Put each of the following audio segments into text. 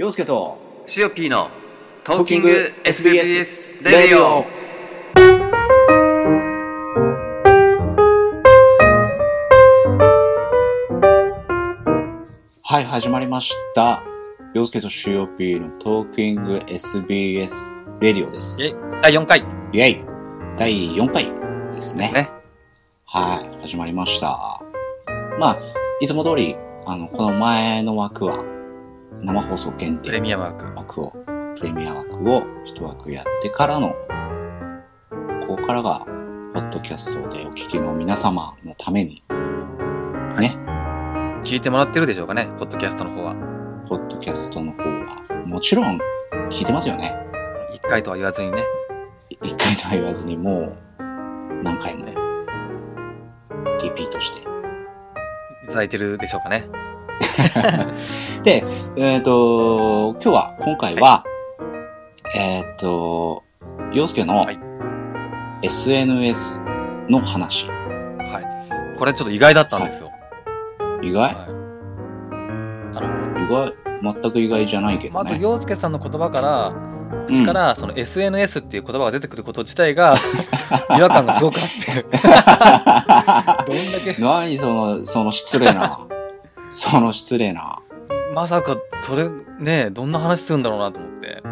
陽介とシオピーのトーキング SBS レディオはい、始まりました。陽介と COP のトーキング SBS レディオです。イェイ第4回イェイ第4回ですね。ね。はい、始まりました。まあ、いつも通り、あの、この前の枠は、生放送限定プレミアムワーク。枠を、プレミア枠を一枠やってからの、ここからが、ポッドキャストでお聞きの皆様のために、ね、聞いてもらってるでしょうかね、ポッドキャストの方は。ポッドキャストの方は、もちろん聞いてますよね。1回とは言わずにね。い一回とは言わずにもう、何回も、リピートして。いただいてるでしょうかね。で、えっ、と、今日は、今回は、えっ、と、洋介のはい SNS の話。はい。これちょっと意外だったんですよ。意外、はい。あの、意外？全く意外じゃないけどね。洋介さんの言葉から、口から、その SNS っていう言葉が出てくること自体が、違和感がすごくあって、どんだけ、何その、その失礼な、その失礼な。まさか、それ、ね、どんな話するんだろうなと思って、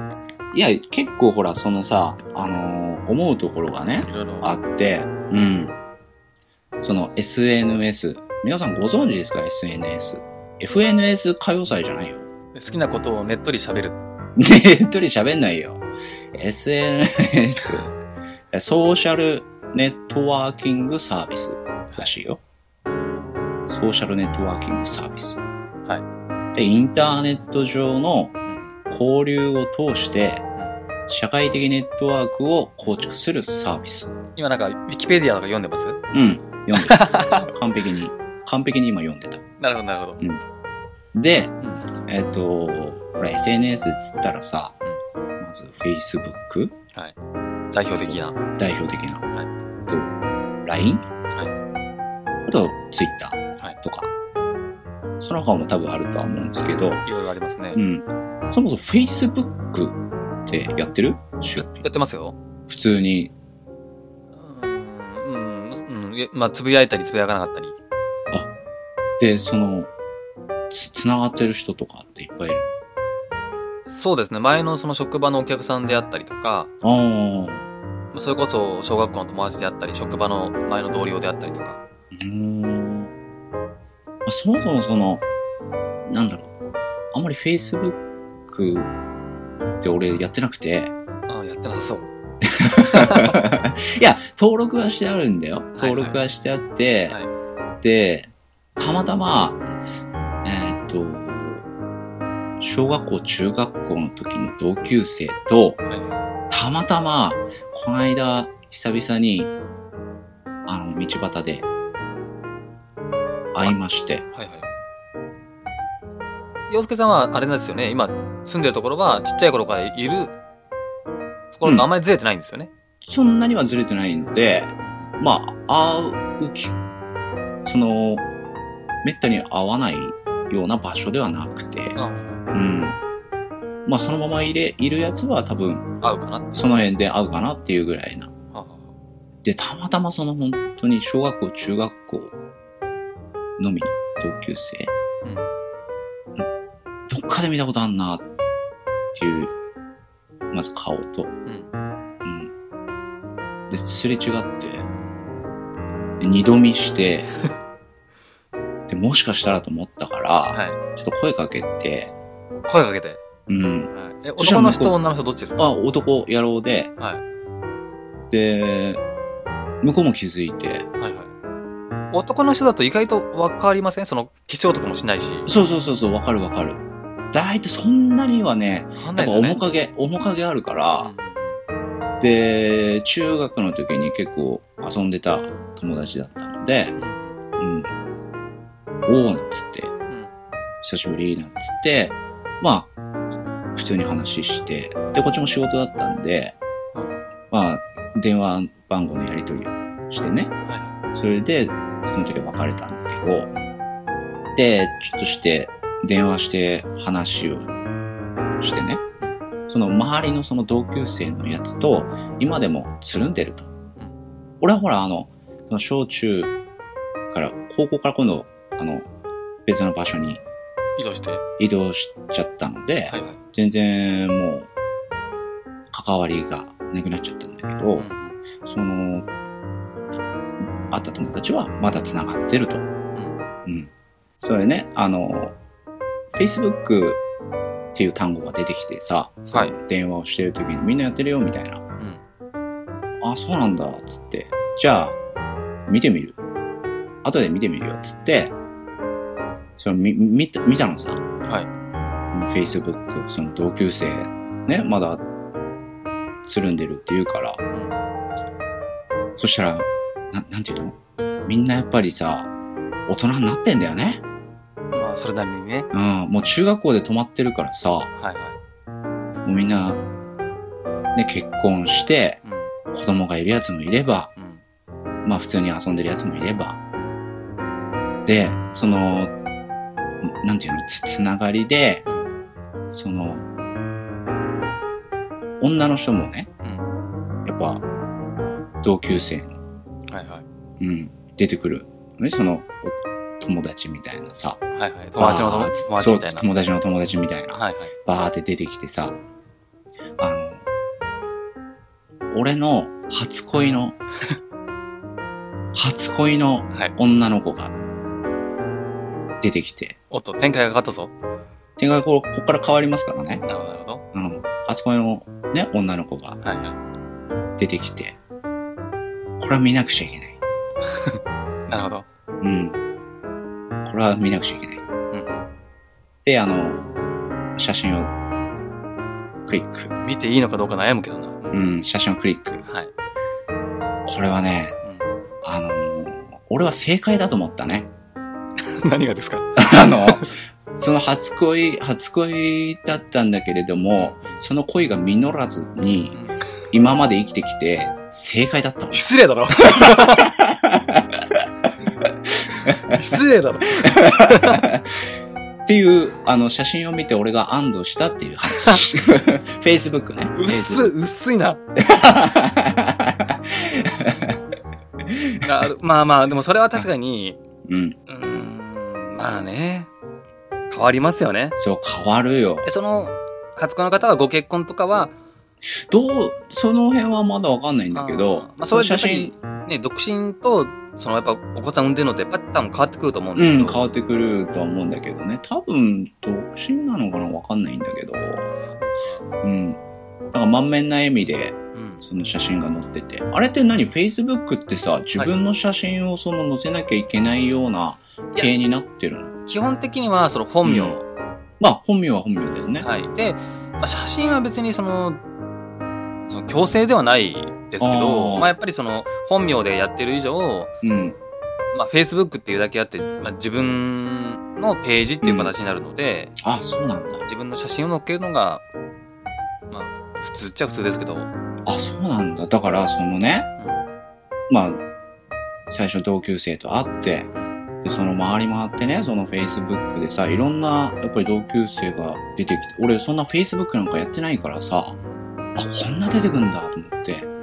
いや、結構ほら、そのさ、あのー思うところがね、いろいろ。あって、うん。その SNS。皆さんご存知ですか ?SNS。FNS 歌謡祭じゃないよ。好きなことをねっとり喋る。ねっとり喋んないよ。SNS。ソーシャルネットワーキングサービスらしいよ。ソーシャルネットワーキングサービス。はで、インターネット上のうん。交流を通して、社会的ネットワークを構築するサービス。今なんか、ウィキペディアとか読んでます？うん。読んでた。完璧に、完璧に今読んでた。なるほど、なるほど。で、うん。えっ、と、ほら SNS っつったらさ、まず Facebook、はい。代表的な。代表的な。はいと、LINE? はあと、Twitter はいとか。その他も多分あるとは思うんですけど、い。いろいろありますね。うん。そもそも Facebook ってやってる？やってますよ。普通に。うーん、うん。まあ、つぶやいたり、つぶやかなかったり。で、その、つ、つながってる人とかっていっぱいいる？そうですね。前のその職場のお客さんであったりとか、あそれこそ小学校の友達であったり、職場の前の同僚であったりとか。うーん。まあ、そもそもその、なんだろう。あんまり Facebook って俺やってなくて。ああ、やってなさそう。いや、登録はしてあるんだよ。はい登録はしてあって、はい。で、たまたま、うんえーっと、小学校、中学校の時の同級生と、はいはたまたま、この間、久々に、あの、道端で、会いまして、い。はいはい。洋介さんは、あれなんですよね。今、住んでるところは、ちっちゃい頃からいるところがあんまりずれてないんですよね。そんなにはずれてないので、まあ、会うき、その、めったに会わないような場所ではなくて、あうん。まあ、そのままいれ、いるやつは多分、あ合うかな。その辺で会うかなっていうぐらいな。で、たまたまその本当に小学校、中学校のみの同級生、あうん。どっかで見たことあんなっていう、まず顔と、うん。うん。で、すれ違って、で二度見して、で、もしかしたらと思ったから、はい。ちょっと声かけて、声かけて。うん。はい。え、男の人、女の人どっちですか？あ、男野郎で、はい。で、向こうも気づいて、はいはい。男の人だと意外とわかりません？その、化粧とかもしないし。そうそうそうそう、わかるわかる。だいたいそんなにはね、わかんなやっいですよね。ぱ面影、面影あるから、うで、中学の時に結構遊んでた友達だったので、んうんうん。おーなんつって、久しぶりなんつって、まあ、普通に話して、で、こっちも仕事だったんで、うんまあ、電話番号のやり取りをしてね、はいはそれで、その時は別れたんだけど、で、ちょっとして、電話して話をしてね、その周りのその同級生のやつと今でもつるんでると。俺はほら、あの、その小中から、高校から今度、あの、別の場所に移動して。は移動しちゃったので、いはい。全然もう、関わりがなくなっちゃったんだけど、うんうんその、会った友達はまだ繋がってると。んうん。それね、あの、Facebook っていう単語が出てきてさ、はい電話をしてる時にみんなやってるよみたいな。うん。あ、そうなんだ、つって。じゃあ、見てみる。後で見てみるよ、つって、それ見、見た、見たのさ。はい。Facebook、その同級生、ね、まだ、つるんでるって言うから、うんそしたら、な、なんていうの？みんなやっぱりさ、大人になってんだよね。まあ、それなりにね。うん、もう中学校で止まってるからさ、はいはもうみんな、ね、結婚して、い。うん。子供がいるやつもいれば、うん。まあ普通に遊んでるやつもいれば、うんで、その、なんていうの、つ、つながりで、うんその、女の人もね、うん。やっぱ、同級生の。うん、出てくる。ね、その、お友達みたいなさ。はいはい。友達の友達みたいな。そう、友達の友達みたいな。はいはい。バーって出てきてさ、あの、俺の初恋の、初恋のはい。女の子が出てきて、おっと、展開が変わったぞ。展開こここから変わりますからね。なるほど、なるほど。うん。初恋のね、女の子がはいは出てきて、これは見なくちゃいけない。い。なるほど。うん。これは見なくちゃいけない。うんで、あの、写真をクリック。うん。見ていいのかどうか悩むけどな。う。うんん、写真をクリック。はい。これはね、あの俺は正解だと思ったね。うん。何がですか？あの、その初恋、初恋だったんだけれども、その恋が実らずに、今まで生きてきて、正解だったの。失礼だろ 失礼だろっていう、あの、写真を見て俺が安堵したっていう話。Facebook ね。うっす、うっすいな。まあまあ、でもそれは確かに、うん。うーん、まあね。変わりますよね。そう、変わるよ。え、その、初恋の方はご結婚とかは、どう、その辺はまだわかんないんだけどまあそういう写真、ね、独身と、そのやっぱお子さん産んでるので、パッターンも変わってくると思うんうん、ですけど。変わってくるとは思うんだけどね。多分、独身なのかなわかんないんだけど。うん。なんか満面な笑みで、うん。その写真が載ってて。あれって何 ?Facebook ってさ、自分の写真をその載せなきゃいけないような系になってるの？基本的には、その本名。うんまあ、本名は本名だよね。はい。で、まあ、写真は別にその、その強制ではないですけあど、ーまあやっぱりその本名でやってる以上、うん。まあ Facebook っていうだけあって、まあ、自分のページっていう形になるので、あ、そうなんだ。自分の写真を載っけるのが、まあ普通っちゃ普通ですけど、うんあ、そうなんだ。だから、そのね、まあ、最初同級生と会って、で、その回り回ってね、その Facebook でさ、いろんな、やっぱり同級生が出てきて、俺そんな Facebook なんかやってないからさ、あ、こんな出てくんだと思って、うん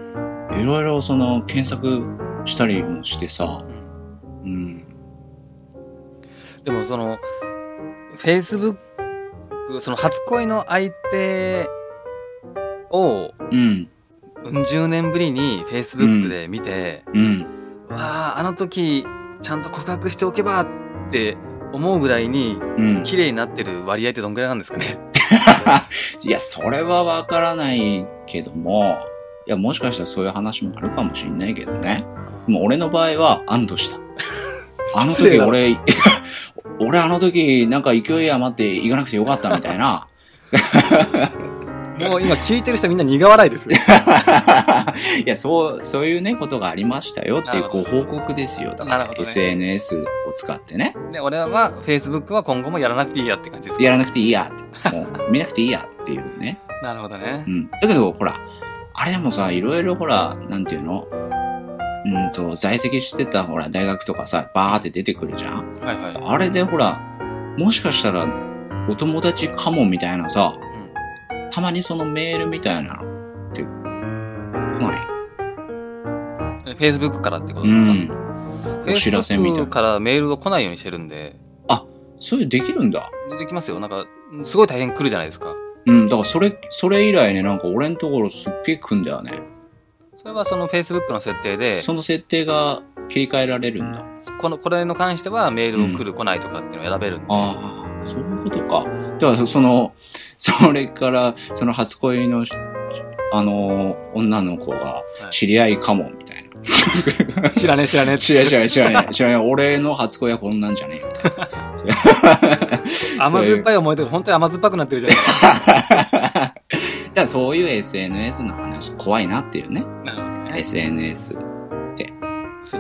いろいろその検索したりもしてさ、うんうん。でもその、Facebook、その初恋の相手を、うん。うん十年ぶりに Facebook で見て、うん。わあ、あの時、ちゃんと告白しておけばって思うぐらいにうん。綺麗になってる割合ってどんぐらいなんですかね？いや、それはわからないけども、いや、もしかしたらそういう話もあるかもしんないけどね。でも俺の場合は安堵した。あの時俺、俺あの時なんか勢い余って行かなくてよかったみたいな。もう今聞いてる人みんな苦笑いですよ。いや、そう、そういうね、ことがありましたよっていうなるほご報告ですよ。だからね SNS を使ってね。で、俺は Facebook は今後もやらなくていいやって感じですか？やらなくていいやって。もう 見なくていいやっていうね。なるほどねう。ん。だけど、ほら、あれでもさ、いろいろほら、なんていうの？うんと、在籍してたほら、大学とかさ、バーって出てくるじゃんはいはい。あれでほら、もしかしたら、お友達かもみたいなさ、たまにそのメールみたいなのないえ Facebook からってこと？うですか、ん。お知らせみたいな。からメールが来ないようにしてるんで、それできるんだ。でできますよ。なんか、すごい大変来るじゃないですか。うん、だからそれ、それ以来ね、なんか俺のところすっげえ来んだよね。それはその Facebook の設定で、その設定が切り替えられるんだ。この、これの関してはメールを来る、来ないとかっていうのを選べるんで。ああ、そういうことか。だからその、それから、その初恋の、あの、女の子がはい知り合いかも、みたいな。知らねえ知らねえ知らない知らない知らない知らない。俺の初恋はこんなんじゃねえよ。みたいな甘酸っぱい思い出が本当に甘酸っぱくなってるじゃないか。だからそういう SNS の話、怖いなっていうね。なるほどね。SNS。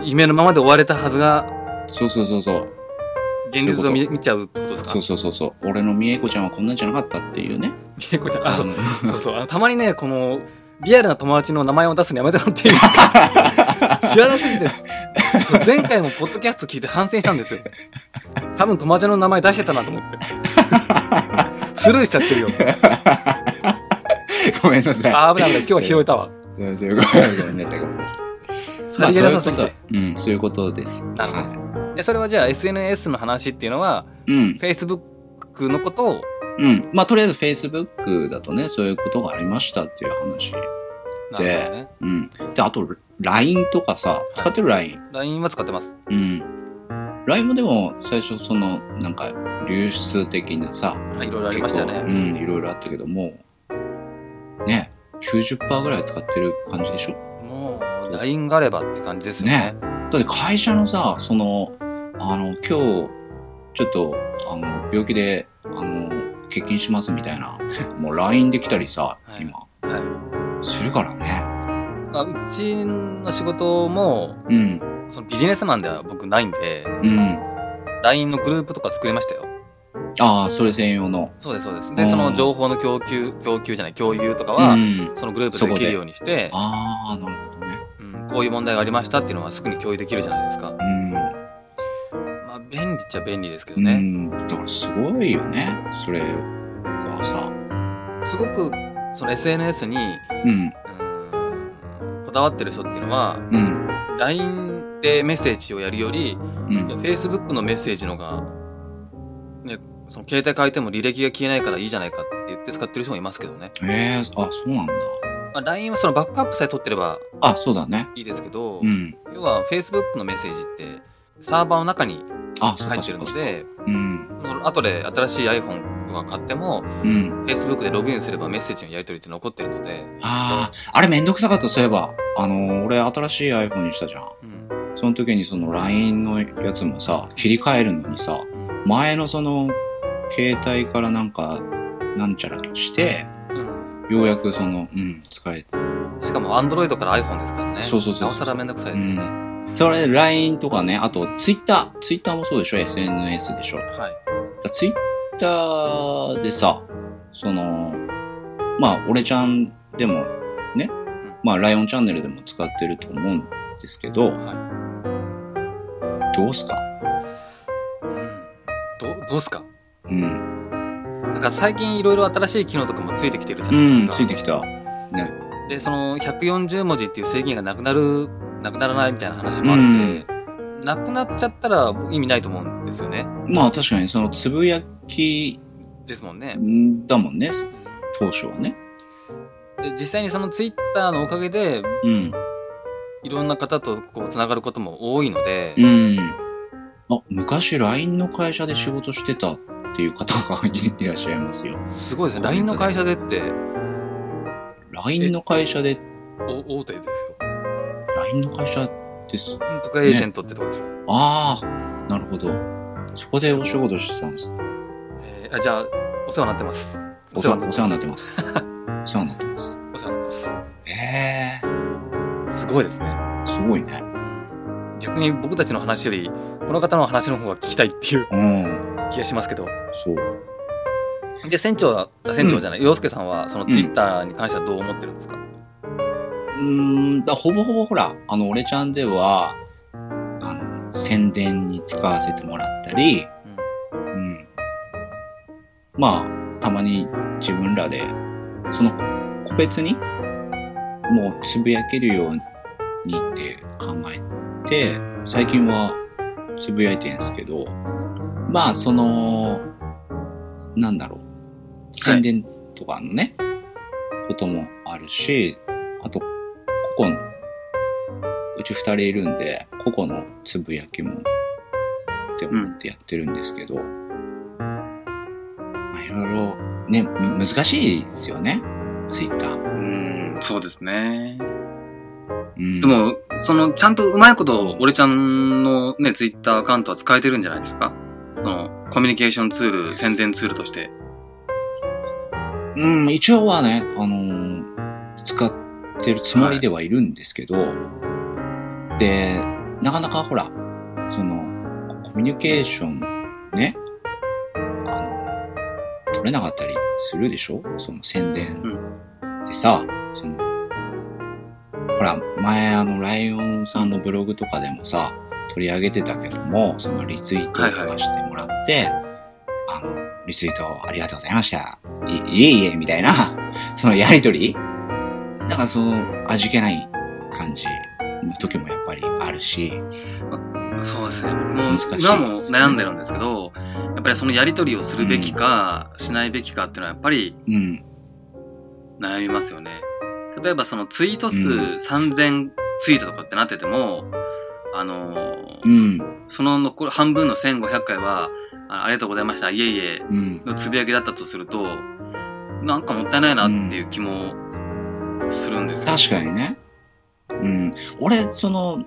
夢のままで終われたはずが、そうそうそうそう。現実を見見ちゃうことですか？そうそうそうそう。俺の美恵子ちゃんはこんなんじゃなかったっていうね。結構ちゃん、あ、そうの そうそうあの。たまにね、この、リアルな友達の名前を出すのやめてもらっていいですか 知らなすぎて。前回もポッドキャスト聞いて反省したんですよ。多分友達の名前出してたなと思って。スルーしちゃってるよ。ごめんなさい。あ、危ない危ない。今日は拾えたわ。ごめんなさい。ごめんなさい。ごめんなさい。うん、そういうことです。なるほどはでそれはじゃあ SNS の話っていうのは、い。うん。Facebook のことを、うん。まあ、とりあえず Facebook だとね、そういうことがありましたっていう話。なるほどね。うん。で、あと、LINE とかさ、使ってる LINE。LINE は使ってます。うん。LINE もでも、最初その、なんか、流出的なさ、はい、いろいろありましたよね。うん、いろいろあったけども、ね、90%ぐらい使ってる感じでしょ？もう、LINE があればって感じですよね。だって会社のさ、その、あの、今日、ちょっと、あの、病気で、あの、欠勤しますみたいな、もう LINE できたりさ、はい今、はい。するからね。まあ、うちの仕事も、うん、そのビジネスマンでは僕ないんで、うん。LINE のグループとか作りましたよ。ああ、それ専用の。そうです、そうです。で、うんその情報の供給、供給じゃない、共有とかうは、ん。そのグループでできるようにして、ああ、なるほどね。うん、こういう問題がありましたっていうのはすぐに共有できるじゃないですか。うん。まあ、便利っちゃ便利ですけどうね。ん。だからすごいよね。それがさ。すごく、その SNS に、うん。うんこだわってる人っていうのは、うん。LINE でメッセージをやるより、うん Facebook のメッセージのが、ね、その携帯変えても履歴が消えないからいいじゃないかって言って使ってる人もいますけどね。ええあ、そうなんだ。まあ、LINE はそのバックアップさえ取ってればあ、そうだね。いいですけど、うん。要は Facebook のメッセージってサーバーの中にあ、そう入って。るので、うん。後で新しい iPhone とか買っても、うん。Facebook でログインすればメッセージのやり取りって残ってるので、ああ、あれめんどくさかった、そういえば。あのー、俺新しい iPhone にしたじゃん。うん。その時にその LINE のやつもさ、切り替えるのにさ、うん前のその、携帯からなんか、なんちゃらして、うんようやくその、うん、使えて。しかも Android から iPhone ですからね。そうそうそうそうなおさらめんどくさいですよね。それ LINE とかね、あと Twitter。Twitter もそうでしょ ?SNS でしょ？はい。Twitter でさ、その、まあ、俺ちゃんでも、ね、まあ、ライオンチャンネルでも使ってると思うんですけど、はどうすか？い。うん。ど、どうすか？うん。なんか最近いろいろ新しい機能とかもついてきてるじゃうん、ないですか。ついてきた。ね。で、その140文字っていう制限がなくなる、なくならないみたいな話もあって、なくなっちゃったら意味ないと思うんですよね。まあ、確かにそのつぶやきですもんね。だもんね、当初はね。で実際にそのツイッターのおかげで、うん。いろんな方とこうつながることも多いので、うん。あ、昔 LINE の会社で仕事してたっていう方がいらっしゃいますよ。すごいですね。LINE の会社でって、LINE の会社で、お大手ですよ。LINE の会社です。とかエージェントってとこですよ。ああ、なるほど。そこでお仕事してたんですか？えーあじゃあ、お世話になってます。お世話になってます。お世話になってます。お世話になってます。ええすごいですね。すごいね。逆に僕たちの話より、この方の話の方が聞きたいっていううん。気がしますけど。そう。で、船長は、あ船長じゃない、洋介さんは、そのツイッターに関してはどう思ってるんですか、うーん、だほぼほぼほら、あの、俺ちゃんでは、あの、宣伝に使わせてもらったり、うん。まあ、たまに自分らでその個別にもうつぶやけるようにって考えて、最近はつぶやいてるんですけど、まあその、なんだろう、宣伝とかのね、こともあるし、あと、個々の、うち二人いるんで、個々のつぶやきもって思ってやってるんですけど、まあいろいろね、む難しいですよね、ツイッター。うん、そうですね。うん、でも、その、ちゃんとうまいこと、俺ちゃんのね、ツイッターアカウントは使えてるんじゃないですか？その、コミュニケーションツール、宣伝ツールとして。うん、一応はね、あのー使ってるつもりではいるんですけど、で、なかなかほら、その、コミュニケーションね、あの、取れなかったりするでしょ？その宣伝。でさ、その、ほら、前あの、ライオンさんのブログとかでもさ、取り上げてたけども、そのリツイートとかしてもらって、あの、リツイートありがとうございました。いいえいえ、みたいな、そのやりとりだからその、味気ない感じの時もやっぱりあるし、そうですね。僕も今も悩んでるんですけど、やっぱりそのやりとりをするべきか、しないべきかっていうのはやっぱりうん、悩みますよね。例えばそのツイート数うん。3000ツイートとかってなってても、あのーうん、その残り半分の1500回は、あありがとうございました、いえいえうん、のつぶやきだったとすると、なんかもったいないなっていう気もするんですよ。確かにね。うん。俺、その、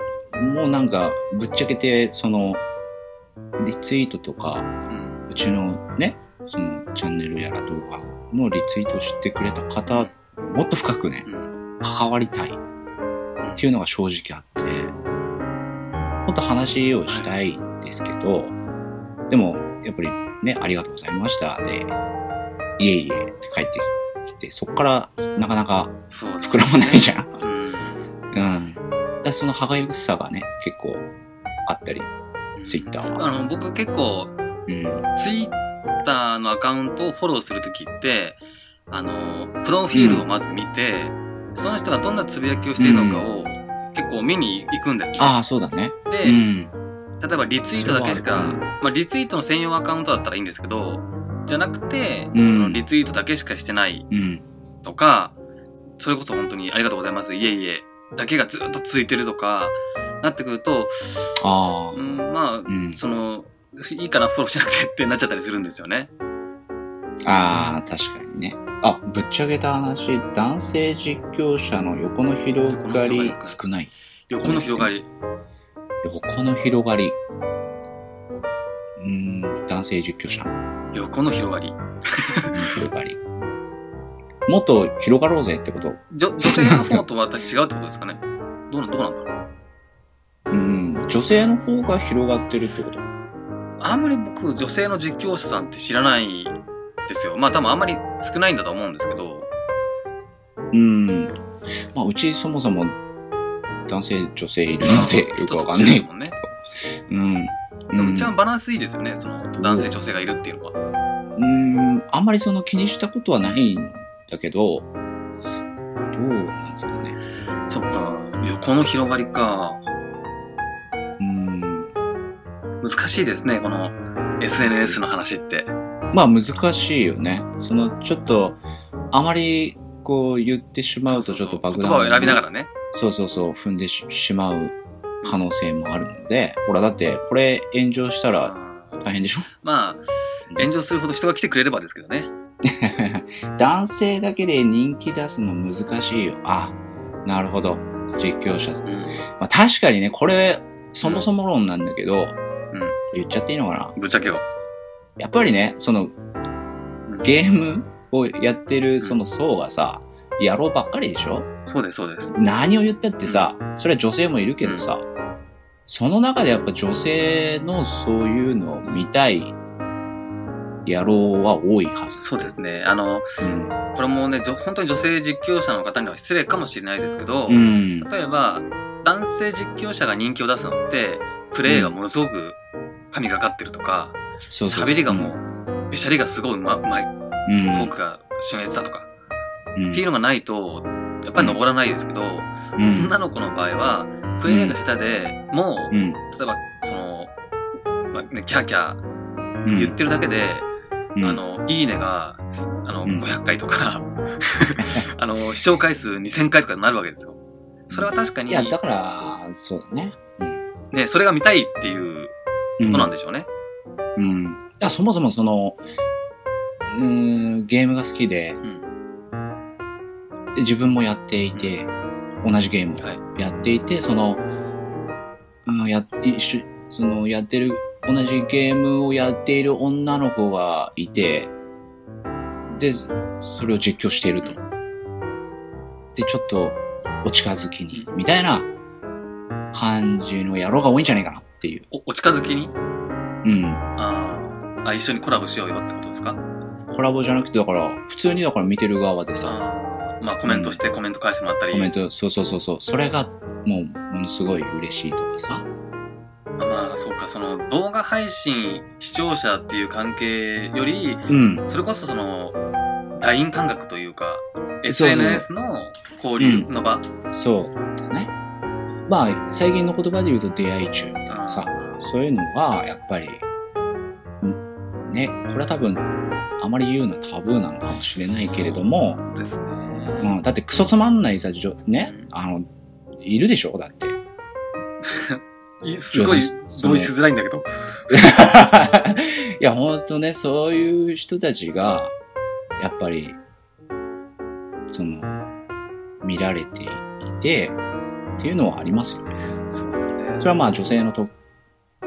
もうなんか、ぶっちゃけて、その、リツイートとか、うちのね、その、チャンネルやら動画のリツイートしてくれた方、もっと深くね、うん。関わりたいっていうのが正直あって、もっと話をしたいんですけど、でも、やっぱりね、ありがとうございましたで、いえいえって帰ってきて、そっからなかなか膨らまないじゃん。うん。うん。だその歯がゆさがね、結構あったり、ツイッターは。あの、僕結構、うん。ツイッターのアカウントをフォローするときって、あの、プロフィールをまず見て、その人がどんなつぶやきをしているのかを、結構見に行くんですね。ああ、そうだね。で、うん。例えばリツイートだけしか、まあリツイートの専用アカウントだったらいいんですけど、じゃなくて、うんそのリツイートだけしかしてないうん。とか、それこそ本当にありがとうございます、いえいえ、だけがずっと続いてるとか、なってくると、ああ。うん、まあ、うん。その、いいかな、フォローしなくてってなっちゃったりするんですよね。ああ、確かにね。あ、ぶっちゃけた話、男性実況者の横の広がり少ない。横の広がり。横の広がり。うーん、男性実況者の横の広がり。広がり。もっと広がろうぜってこと？女女性の方とは違うってことですかね。どうな、どうなんだろう。うん、女性の方が広がってるってこと？あんまり僕、女性の実況者さんって知らないですよ。まあ多分あんまり少ないんだと思うんですけど。うん。まあ、うちそもそも男性、女性いるので よくわかんないも。んね。うん。でも、うん一番バランスいいですよね。その、男性、女性がいるっていうのは。うーん、あんまりその気にしたことはないんだけど、どうなんですかね。そっか。横の広がりか。うーん。難しいですね、この SNS の話って。まあ難しいよね。そのちょっと、あまりこう言ってしまうとちょっと爆弾言葉を選びながらね。そうそうそう、踏んでししまう可能性もあるので、ほらだってこれ炎上したら大変でしょ？まあ、炎上するほど人が来てくれればですけどね。男性だけで人気出すの難しいよ。あ、なるほど。実況者。うん。まあ確かにね、これ、そもそも論なんだけど、うん。言っちゃっていいのかな？ぶっちゃけを。やっぱりね、そのうんゲームをやってるその層がさ、野郎ばっかりでしょ？そうです、そうです。何を言ったってさ、それは女性もいるけどさ、その中でやっぱ女性のそういうのを見たい野郎は多いはず。そうですね。あの、うん。これもね、本当に女性実況者の方には失礼かもしれないですけど、うん。例えば、男性実況者が人気を出すのって、プレイがものすごく神がかってるとか、そうそうそう。喋りがもう、べしゃりがすごいうまうまい、うん、トークが俊逸だとか、うんっていうのがないと、やっぱり登らないですけど、うん。女の子の場合は、プレイが下手でも、うん。例えば、その、まあね、キャーキャーうん。言ってるだけで、うんあ、の、いいねが、あの、うん500回とか、あの、視聴回数2000回とかになるわけですよ。それは確かに、いや、だから、そうだね。うん。ね、それが見たいっていううんことなんでしょうね。うん。いや、そもそもその、うーん、ゲームが好きで、んで自分もやっていて、同じゲームはいをやっていて、その、うん、や、一緒、その、やってる、同じゲームをやっている女の子がいて、で、それを実況していると。で、ちょっと、お近づきに、みたいな感じの野郎が多いんじゃないかなっていう。お、お近づきに？うん。あーあ、一緒にコラボしようよってことですか？コラボじゃなくて、だから、普通にだから見てる側でさ、まあ、コメントしてコメント返してもらったり。コメント、そうそうそうそう、それがもう、ものすごい嬉しいとかさ。まあまあ、そうか、その動画配信、視聴者っていう関係より、うん。それこそその、LINE 感覚というか、SNS の交流の場。そうだね。まあ、最近の言葉で言うと出会い中みたいなさ、そういうのが、やっぱり、んね、これは多分、あまり言うのはタブーなのかもしれないけれども、ですね。うん、だってクソつまんないさ、じょね、あの、いるでしょ？だって。いすごい同意しづらいんだけど。いや、ほんとね、そういう人たちが、やっぱり、その、見られていて、っていうのはありますよね。それはまあ女性のと、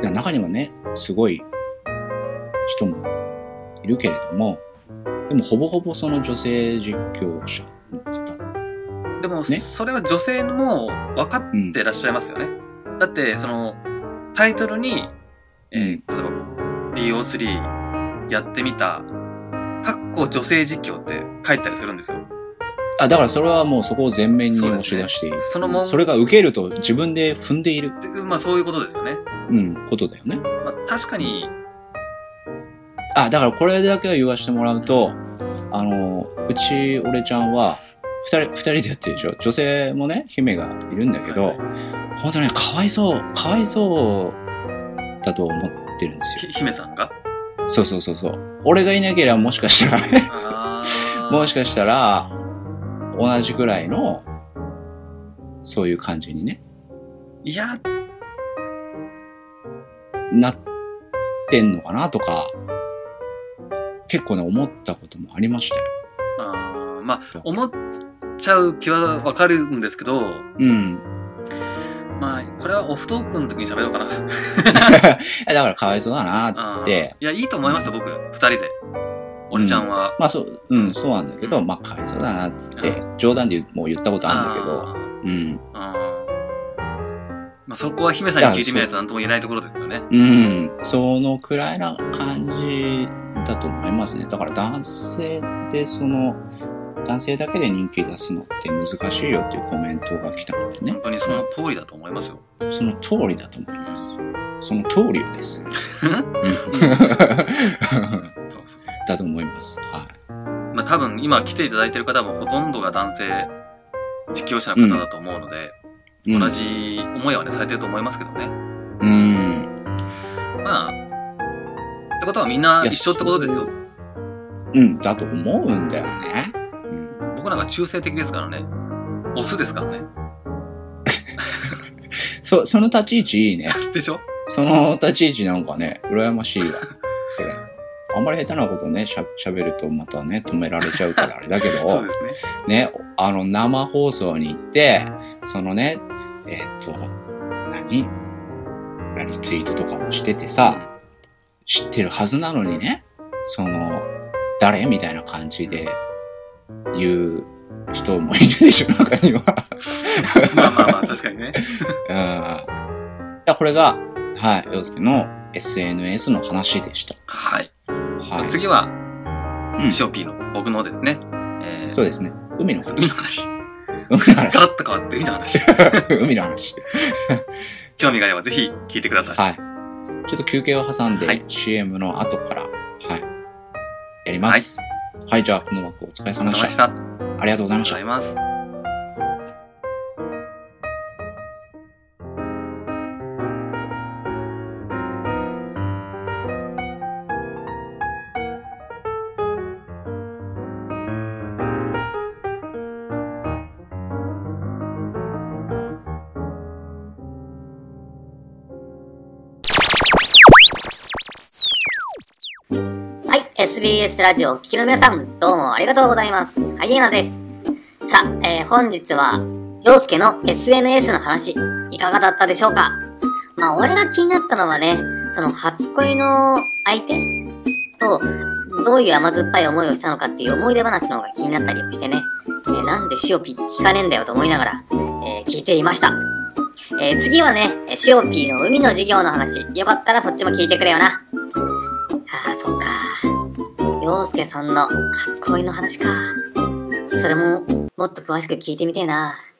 いや中にはね、すごい人もいるけれども、でもほぼほぼその女性実況者。でも、ねそれは女性も分かってらっしゃいますよね。だって、その、タイトルに、えー例えば、BO3 やってみた、かっこ女性実況って書いたりするんですよ。あ、だからそれはもうそこを前面に押し出している。そのもんそれが受けると自分で踏んでいる、でまあそういうことですよね。うん、ことだよね。まあ確かに、あ、だからこれだけは言わせてもらうと、あの、うち、俺ちゃんは、二人、二人でやってるでしょ？女性もね、姫がいるんだけど、はい本当ね、かわいそう、かわいそうだと思ってるんですよ。ひ姫さんが？そうそうそうそう。俺がいなければもしかしたらね、もしかしたら、同じくらいの、そういう感じにね、いや、なってんのかなとか、結構ね、思ったこともありましたよ。あーまあ、思っちゃう気はわかるんですけど、うん。まあ、これはオフトークの時に喋ろうかな。だからかわいそうだな、っつって。いや、いいと思いますよ、僕。二人で。俺ちゃんは。まあそう、うん、そうなんだけど、まあかわいそうだな、っつって、冗談でもう言ったことあるんだけど、うん。まあ、そこは姫さんに聞いてみないと何とも言えないところですよね。うん、そのくらいな感じだと思いますね。だから男性でその、男性だけで人気出すのって難しいよっていうコメントが来たのでね本。当にその通りだと思いますよ。その通りだと思います。その通りよです。だと思います。はまあ多分今来ていただいてる方もほとんどが男性実況者の方だと思うので、い。同じ思いはね、されてると思いますけどね。うん。まあ、ってことはみんな一緒ってことですよ。うん、だと思うんだよね。うん僕なんか中性的ですからね。オスですからね。そ、その立ち位置いいね。でしょ？その立ち位置なんかね、羨ましいわ。それ。あんまり下手なことね、しゃ、喋るとまたね、止められちゃうからあれだけど そう、ですね。ね、あの、生放送に行って、そのね、えーっと、何？リツイートとかもしててさ、知ってるはずなのにね、その、誰？みたいな感じで言う人もいるでしょ、中には。まあまあまあ、確かにね。うん。これが、はい、洋介の SNS の話でした。はい。はい。次は、うんショーピーの僕のですね。えー、そうですね。海の海話。の話。海の話ガラ。ッと変わって海の話。海の話。興味があればぜひ聞いてください。はい。ちょっと休憩を挟んで、はい CM の後から、はい。やります。はい、じゃあ、この枠お疲れ様でし。た。ありがとうございましたありがとう。ございます。SBS ラジオをお聞きの皆さん、どうもありがとうございます。ハイエナです。さあ、えー、本日は、陽介の SNS の話、いかがだったでしょうか？まあ、俺が気になったのはね、その初恋の相手と、どういう甘酸っぱい思いをしたのかっていう思い出話の方が気になったりもしてね、えーなんでシオピー聞かねえんだよと思いながら、えー聞いていました。えー次はね、えシオピーの海の授業の話、よかったらそっちも聞いてくれよな。ああ、そっか。洋介さんの初恋の話か。それも、もっと詳しく聞いてみてえな。